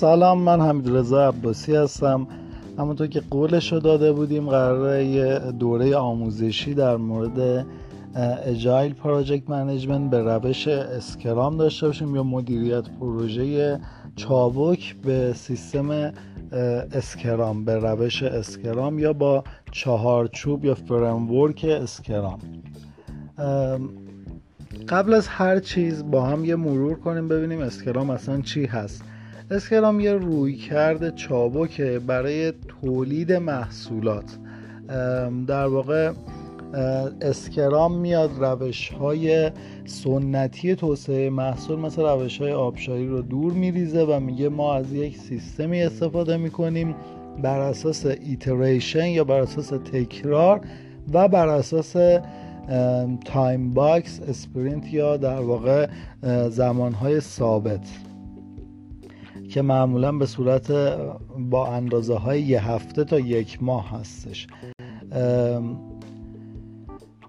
سلام من حمید رضا عباسی هستم. همونطور که قولش رو داده بودیم قراره یه دوره آموزشی در مورد agile project management به روش Scrum داشته باشیم یا مدیریت پروژه چابک به سیستم Scrum به روش Scrum یا با چهارچوب یا framework Scrum. قبل از هر چیز با هم یه مرور کنیم ببینیم Scrum اصلا چی هست. Scrum یه رویکرد چابکه برای تولید محصولات. در واقع Scrum میاد روش های سنتی توسعه محصول مثل روش های آبشاری رو دور میریزه و میگه ما از یک سیستمی استفاده می‌کنیم بر اساس iteration یا بر اساس تکرار و بر اساس time box sprint یا در واقع زمانهای ثابت. که معمولا به صورت با اندازه های یه هفته تا یک ماه هستش.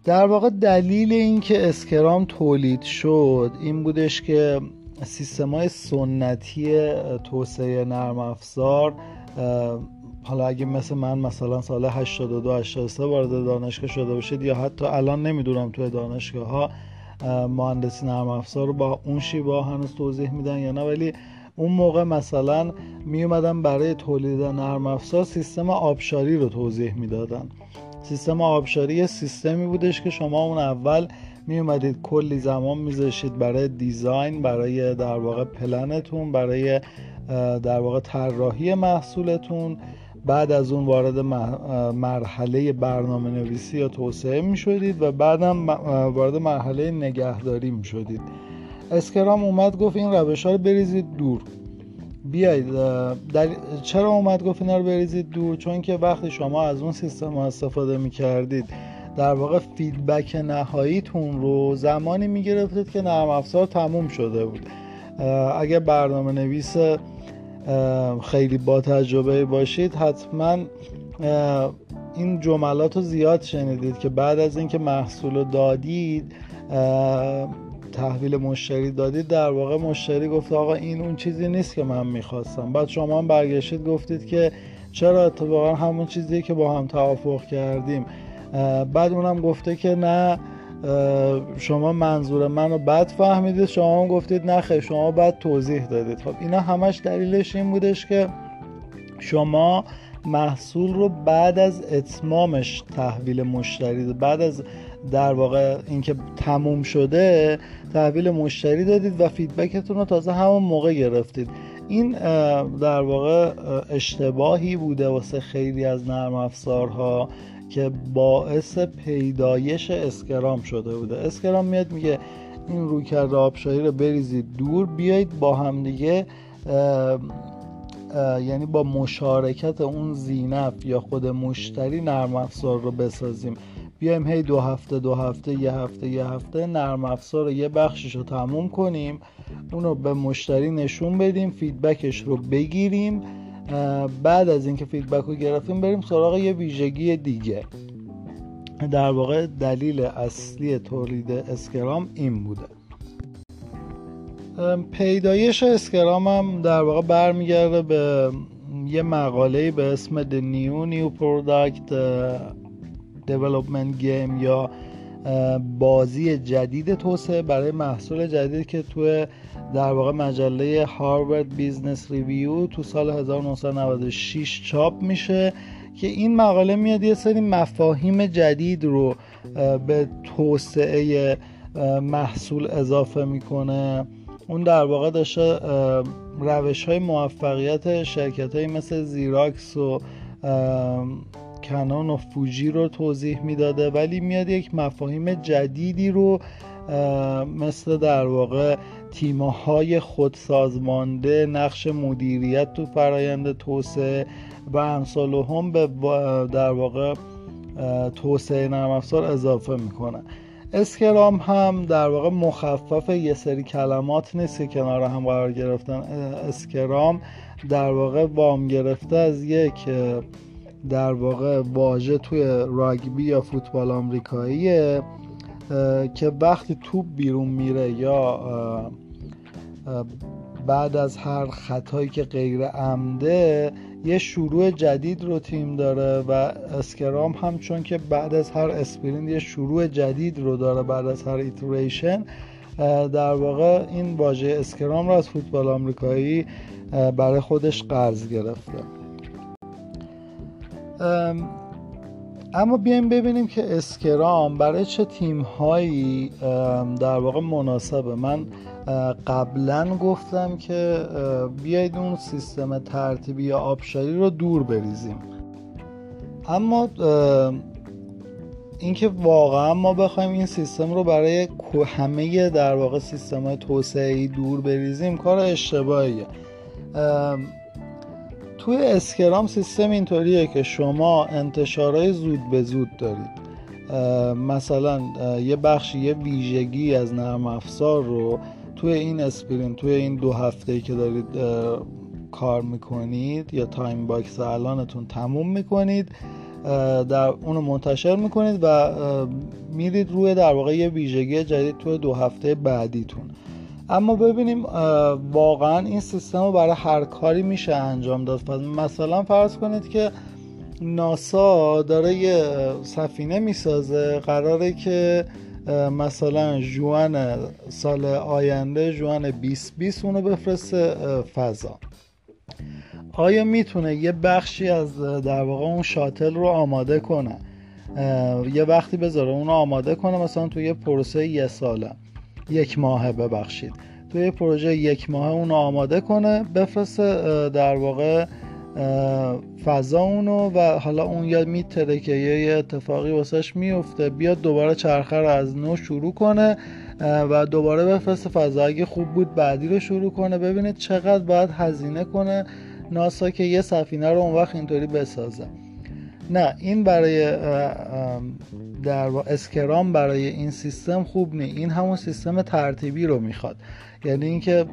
در واقع دلیل اینکه اسکرام تولید شد این بودش که سیستم های سنتی توسعه نرم افزار حالا اگه مثل من مثلا سال 82 83 وارد دانشگاه شده باشید یا حتی الان نمی‌دونم توی دانشگاه ها مهندسی نرم افزار رو با اون شیوا هنوز توضیح میدن یا نه ولی اون موقع مثلا می اومدن برای تولید نرم افزار سیستم آبشاری رو توضیح می‌دادن. سیستم آبشاری یه سیستمی بودش که شما اون اول می اومدید کلی زمان میذاشید برای دیزاین برای در واقع پلنتون برای در واقع طراحی محصولتون. بعد از اون وارد مرحله برنامه نویسی یا توسعه می شدید و بعدم وارد مرحله نگهداری می شدید Scrum اومد گفت این روش ها رو بریزید دور. بیایید چرا اومد گفت اینا رو بریزید دور؟ چون که وقتی شما از اون سیستم ها استفاده می کردید در واقع feedback نهاییتون رو زمانی می گرفتید که نرم افزار تموم شده بود. اگر برنامه نویس خیلی با تجربه باشید حتما این جملات رو زیاد شنیدید که بعد از اینکه محصول دادید تحویل مشتری دادید در واقع مشتری گفت آقا این اون چیزی نیست که من می‌خواستم. بعد شما هم برگشتید گفتید که چرا اتفاقا همون چیزی که با هم توافق کردیم. بعد اونم گفته که نه شما منظور منو بد فهمیدید. شما هم گفتید نه شما بد توضیح دادید. خب اینا همش دلیلش این بودش که شما محصول رو بعد از اتمامش تحویل مشتری بعد از در واقع اینکه تموم شده تحویل مشتری دادید و feedback تون رو تازه همون موقع گرفتید. این در واقع اشتباهی بوده واسه خیلی از نرم افزارها که باعث پیدایش Scrum شده بوده. Scrum میاد میگه این رویکرد آبشاری رو بریزید دور بیایید با همدیگه یعنی با مشارکت اون ذی‌نفع یا خود مشتری نرم افزار رو بسازیم. بیایم هی دو هفته دو هفته یه هفته یه هفته نرم افزار یه بخشش رو تموم کنیم. اون رو به مشتری نشون بدیم feedback ش رو بگیریم. بعد از اینکه feedback رو گرفتیم بریم سراغ یه ویژگی دیگه. در واقع دلیل اصلی تولید Scrum این بوده. پیدایش Scrum هم در واقع برمیگرده به یه مقاله به اسم The New New Product Development Game یا بازی جدید توسعه برای محصول جدید که توی در واقع مجله Harvard Business Review تو سال 1996 چاپ میشه که این مقاله میاد یه سری مفاهیم جدید رو به توسعه محصول اضافه می‌کنه. اون در واقع داشته روش های موفقیت شرکت های مثل زیراکس و کنان و فوجی رو توضیح می‌داده ولی میاد یک مفاهیم جدیدی رو مثل در واقع تیمهای خودسازمانده نقش مدیریت تو فرایند توسعه و امثال هم به در واقع توسعه نرم افزار اضافه می‌کنه اسکرام هم در واقع مخفف یه سری کلمات نیست که کنار هم قرار گرفتن. اسکرام در واقع وام گرفته از یک در واقع واژه توی راگبی یا فوتبال آمریکاییه که وقتی توپ بیرون میره یا بعد از هر خطایی که غیر عمده یه شروع جدید رو تیم داره و Scrum هم چون که بعد از هر sprint یه شروع جدید رو داره بعد از هر iteration. در واقع این واژه Scrum رو از فوتبال آمریکایی برای خودش قرض گرفته. اما بیایم ببینیم که Scrum برای چه تیم هایی در واقع مناسبه. من قبلا گفتم که بیاید اون سیستم ترتیبی یا آبشاری رو دور بریزیم. اما اینکه واقعا ما بخوایم این سیستم رو برای همه در واقع سیستم های توسعه دور بریزیم کار اشتباهیه. توی اسکرام سیستم اینطوریه که شما انتشارهای زود به زود دارید. مثلا یه بخشی یه ویژگی از نرم افزار رو توی این sprint توی این دو هفته که دارید کار می‌کنید یا time box الانتون تموم می‌کنید در اونو منتشر می‌کنید و میرید روی در واقع یه ویژگی جدید توی دو هفته بعدیتون. اما ببینیم واقعا این سیستم رو برای هر کاری میشه انجام داد. مثلا فرض کنید که ناسا داره یه سفینه می‌سازه قراره که مثلا جوان سال آینده جوان 2020 اونو بفرسته فضا. آیا می‌تونه یه بخشی از در واقع اون شاتل رو آماده کنه؟ یه وقتی بذاره اونو آماده کنه مثلا توی یه پروسه یه ساله. یک ماهه ببخشید. توی پروژه یک ماه اونو آماده کنه بفرسته در واقع فضا اونو و حالا اون یا میتره که یه اتفاقی واسش میفته بیاد دوباره چرخه رو از نو شروع کنه و دوباره بفرسته فضا. اگه خوب بود بعدی رو شروع کنه. ببینید چقدر باید هزینه کنه ناسا که یه سفینه رو اون وقت اینطوری بسازه. نه این برای در اسکرام برای این سیستم خوب نی این همون سیستم ترتیبی رو می‌خواد. یعنی اینکه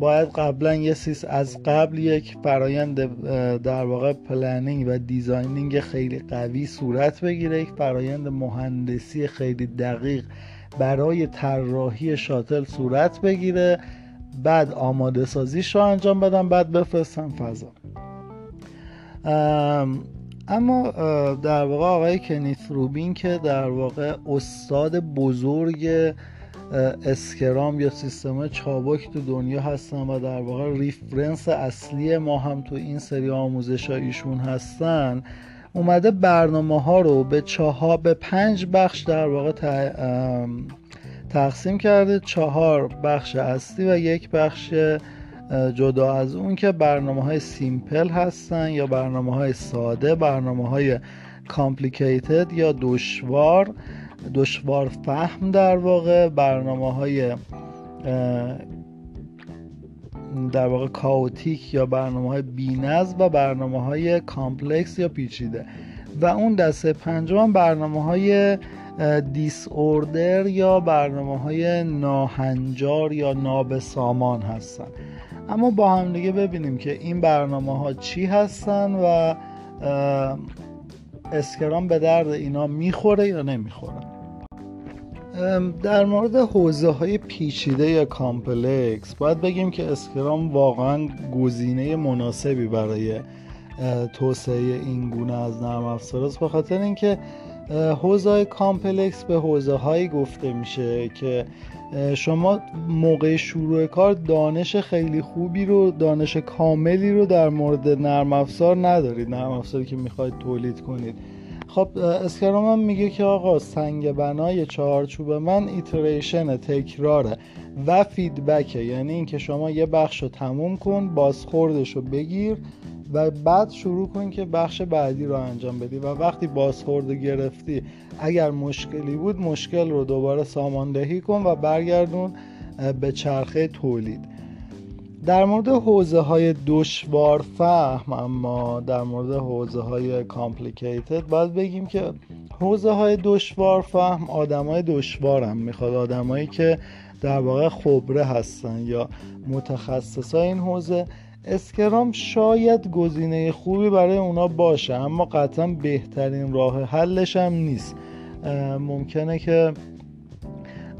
باید قبلا یه سیس از قبل یک فرایند در واقع planning و designing خیلی قوی صورت بگیره. یک فرایند مهندسی خیلی دقیق برای طراحی شاتل صورت بگیره. بعد آماده سازیش رو انجام بدم بعد بفرستم فضا. اما در واقع آقای کنیت روبین که در واقع استاد بزرگ Scrum یا سیستم چابک تو دنیا هستن و در واقع reference اصلی ما هم تو این سری آموزش ایشون هستن اومده برنامه ها رو به چهار به پنج بخش در واقع تقسیم کرده. چهار بخش اصلی و یک بخش جدا از اون که برنامه های simple هستن یا برنامه های ساده برنامه های complicated یا دشوار دشوار فهم در واقع برنامه های در واقع chaotic یا برنامه های بی‌نظم و برنامه های complex یا پیچیده. و اون دسته پنجم برنامه های disorder یا برنامه های ناهنجار یا نابسامان هستن. اما با هم دیگه ببینیم که این برنامه ها چی هستن و Scrum به درد اینا می‌خوره یا نمی‌خوره. در مورد حوزه های پیچیده یا complex باید بگیم که Scrum واقعا گزینه مناسبی برای توسعه این گونه از نرم افزار است به اینکه حوزه complex به حوزه هایی گفته میشه که شما موقع شروع کار دانش خیلی خوبی رو دانش کاملی رو در مورد نرم افزار ندارید نرم افزاری که می‌خواید تولید کنید. خب Scrum هم میگه که آقا سنگ بنای چهارچوب من iteration تکراره و feedback ه. یعنی اینکه شما یه بخش رو تموم کن بازخوردش رو بگیر و بعد شروع کن که بخش بعدی رو انجام بدی و وقتی بازخورد گرفتی اگر مشکلی بود مشکل رو دوباره ساماندهی کن و برگردون به چرخه تولید. در مورد حوزه های دشوار فهم اما در مورد حوزه های complicated باید بگیم که حوزه های دشوار فهم آدم های دشوار هم می‌خواد آدمایی که در واقع خبره هستن یا متخصص این حوزه اسکرام شاید گزینه خوبی برای اونا باشه اما قطعا بهترین راه حلش هم نیست. ممکنه که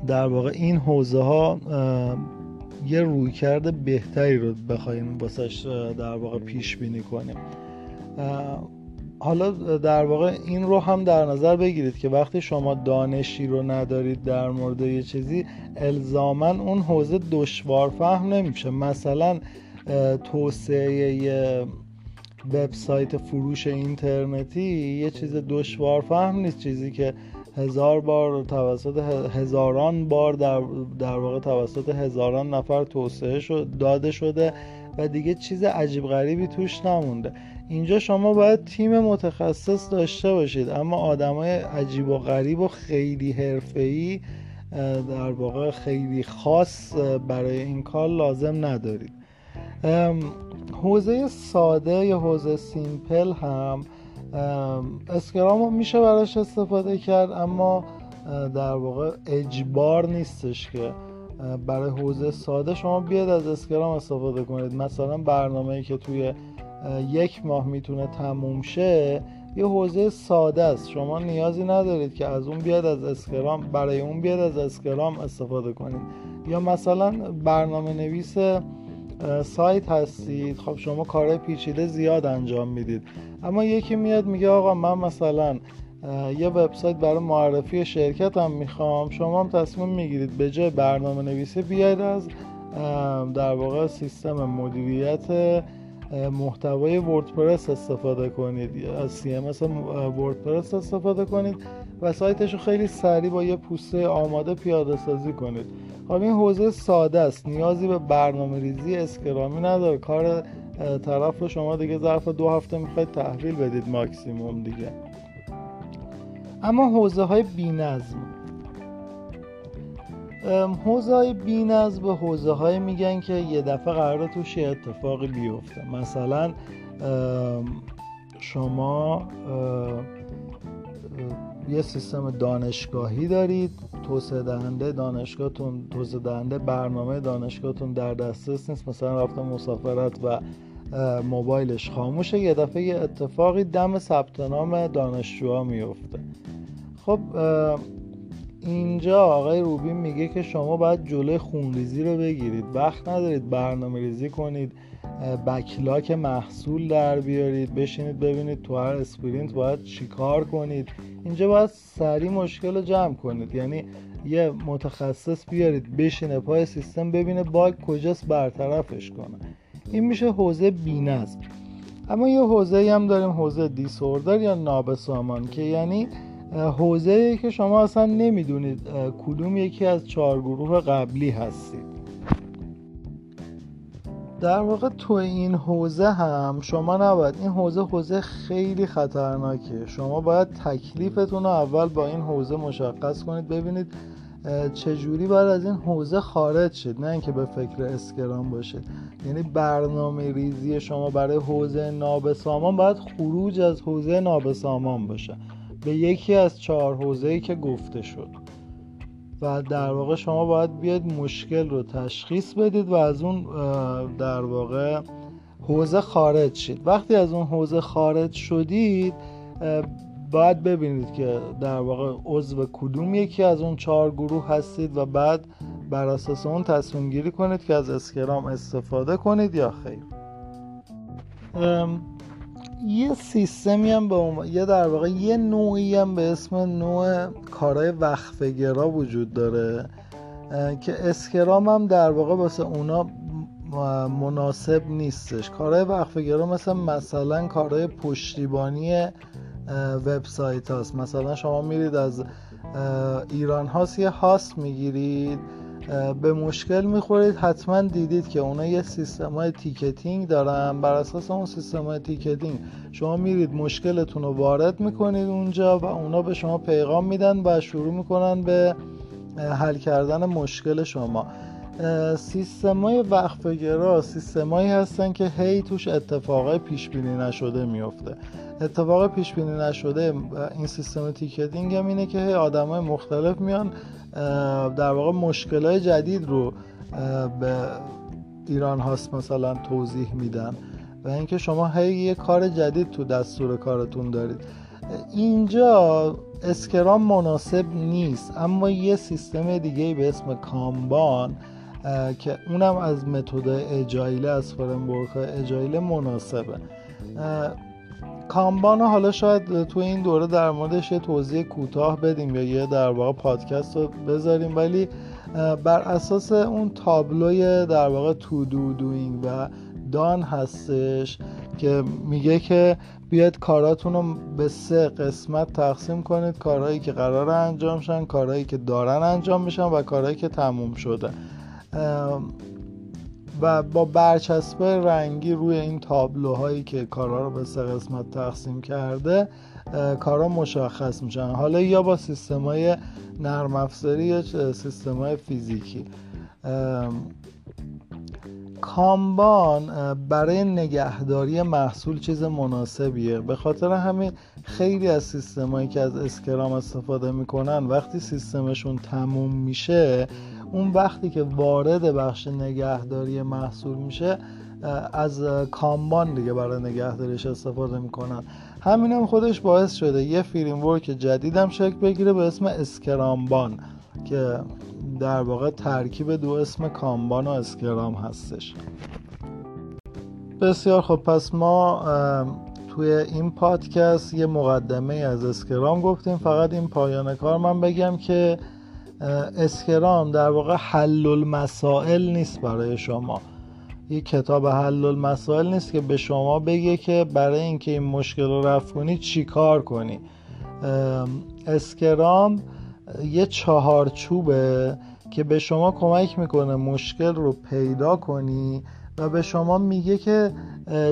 در واقع این حوزه ها یه رویکرد بهتری رو بخوایم واسش در واقع پیش بینی کنیم حالا در واقع این رو هم در نظر بگیرید که وقتی شما دانشی رو ندارید در مورد یه چیزی الزاما اون حوزه دشوار فهم نمیشه. مثلا توسعه وبسایت فروش اینترنتی یه چیز دشوار فهم نیست چیزی که هزار بار توسط هزاران بار در, در واقع توسط هزاران نفر توسعه شد داده شده و دیگه چیز عجیب غریبی توش نمونده. اینجا شما باید تیم متخصص داشته باشید اما آدمای عجیب و غریب و خیلی حرفه‌ای در واقع خیلی خاص برای این کار لازم ندارید. حوزه ساده یا حوزه سیمپل هم اسکرام میشه براش استفاده کرد اما در واقع اجبار نیستش که برای حوزه ساده شما بیاید از Scrum استفاده کنید. مثلا برنامه که توی یک ماه می‌تونه تموم شه یه حوزه ساده است. شما نیازی ندارید که از اون بیاید از Scrum برای اون بیاید از Scrum استفاده کنید. یا مثلا برنامه نویس سایت هستید. خب شما کارهای پیچیده زیاد انجام می‌دید. اما یکی میاد میگه آقا من مثلا یه وبسایت برای معرفی شرکتم می‌خوام. شما هم تصمیم می‌گیرید به جای برنامه نویسی بیاید از در واقع سیستم مدیریت محتوای وردپرس استفاده کنید. از CMS وردپرس استفاده کنید و سایتش رو خیلی سریع با یه پوسته آماده پیاده سازی کنید. خب این حوزه ساده است. نیازی به برنامه ریزی اسکرامی نداره. کار طرف رو شما دیگه ظرف دو هفته می‌خواید تحویل بدید ماکسیموم دیگه. اما حوزه های بی نظم حوزه های بی نظم به حوزه های میگن که یه دفعه قرار توش یه اتفاقی بیفته. مثلا شما یه سیستم دانشگاهی دارید توسعه دهنده دانشگاهتون توسعه دهنده برنامه دانشگاهتون در دسترس نیست مثلا رفتن مسافرت و موبایلش خاموشه یه دفعه یه اتفاقی دم ثبت نام دانشجوها میفته. خب اینجا آقای روبین میگه که شما باید جلوی خونریزی رو بگیرید وقت ندارید برنامه ریزی کنید. بکلاک محصول در بیارید بشینید ببینید تو هر اسپرینت باید چیکار کنید. اینجا باید سریع مشکل رو جمع کنید. یعنی یه متخصص بیارید بشینه پای سیستم ببینه باگ کجاست برطرفش کنه. این میشه حوزه بینظم. اما یه حوزه هم داریم حوزه دیسوردر یا نابسامان که یعنی حوزه که شما اصلا نمی‌دونید کدوم یکی از چهار گروه قبلی هستید. در واقع تو این حوزه هم شما نباید این حوزه حوزه خیلی خطرناکه. شما باید تکلیفتون رو اول با این حوزه مشخص کنید ببینید چجوری باید از این حوزه خارج شد نه اینکه به فکر اسکرام باشید. یعنی برنامه ریزی شما برای حوزه نابسامان باید خروج از حوزه نابسامان باشه. به یکی از چهار حوزه‌ای که گفته شد. و در واقع شما باید بیاید مشکل رو تشخیص بدید و از اون در واقع حوزه خارج شید. وقتی از اون حوزه خارج شدید باید ببینید که در واقع عضو کدوم یکی از اون چهار گروه هستید و بعد بر اساس اون تصمیم گیری کنید که از اسکرام استفاده کنید یا خیر. یه سیستمی هم به یه در واقع یه نوعی هم به اسم نوع کارهای وقفگرا وجود داره که اسکرام هم در واقع واسه اونا مناسب نیستش. کارهای وقفگرا مثل مثلا کارهای پشتیبانی وبسایت هاست. مثلا شما میرید از ایران هاست یه host می‌گیرید. به مشکل می‌خورید. حتما دیدید که اونا یه سیستم های ticketing دارن. بر اساس اون سیستم های ticketing شما میرید مشکلتون رو وارد می‌کنید اونجا و اونا به شما پیغام میدن و شروع می‌کنن به حل کردن مشکل شما. سیستم های وقفه گرا سیستم هایی هستن که هی توش اتفاقای پیش بینی نشده میفته. اتفاق پیش بینی نشده این سیستم ticketing هم اینه که هی آدم مختلف میان در واقع مشکل های جدید رو به ایران هاست مثلا توضیح میدن و اینکه شما هی یه کار جدید تو دستور کارتون دارید. اینجا Scrum مناسب نیست اما یه سیستم دیگه به اسم Kanban که اونم از متد Agile ه از framework Agile ه مناسبه. کامبان حالا شاید تو این دوره در موردش یه توضیح کوتاه بدیم یا یه در واقع پادکست رو بذاریم ولی بر اساس اون تابلوی در واقع تو دو دوینگ و دان هستش که میگه که بیاید کاراتون رو به سه قسمت تقسیم کنید. کارهایی که قرار انجام شن کارهایی که دارن انجام میشن و کارهایی که تموم شده. و با برچسب رنگی روی این تابلوهایی که کارا رو به سه قسمت تقسیم کرده کارا مشخص میشن. حالا یا با سیستم های نرم افزاری یا سیستم های فیزیکی. کامبان برای نگهداری محصول چیز مناسبیه. به خاطر همین خیلی از سیستمایی که از اسکرام استفاده می‌کنن وقتی سیستمشون تموم میشه اون وقتی که وارد بخش نگهداری محصول میشه از کامبان دیگه برای نگهداریش استفاده می‌کنن. همین هم خودش باعث شده یه فیلم ورک جدیدم شکل بگیره به اسم اسکرامبان که در واقع ترکیب دو اسم کامبان و اسکرام هستش. بسیار خب پس ما توی این پادکست یه مقدمه از اسکرام گفتیم. فقط این پایان کار من بگم که اسکرام در واقع حل المسائل نیست برای شما. یه کتاب حل المسائل نیست که به شما بگه که برای اینکه این مشکل رو رفت کنی چی کار کنی. اسکرام یه چهارچوبه که به شما کمک می‌کنه مشکل رو پیدا کنی و به شما میگه که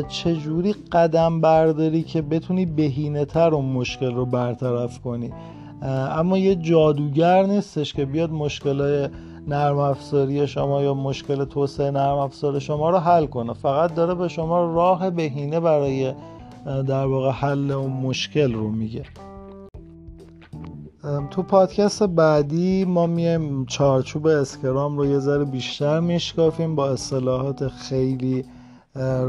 چجوری قدم برداری که بتونی بهینه تر اون مشکل رو برطرف کنی. اما یه جادوگر نیستش که بیاد مشکل نرم افزاری شما یا مشکل توسعه نرم افزار شما رو حل کنه. فقط داره به شما راه بهینه برای در واقع حل اون مشکل رو میگه. تو پادکست بعدی ما میایم چارچوب اسکرام رو یه ذره بیشتر میشکافیم با اصطلاحات خیلی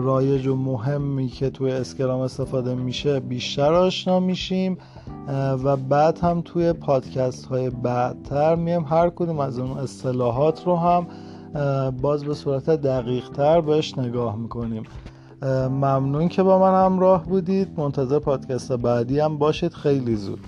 رایج و مهمی که توی اسکرام استفاده میشه بیشتر آشنا میشیم. و بعد هم توی پادکست های بعدتر میایم. هر کدوم از اون اصطلاحات رو هم باز به صورت دقیق تر بهش نگاه می‌کنیم. ممنون که با من همراه بودید. منتظر پادکست بعدی هم باشید. خیلی زود.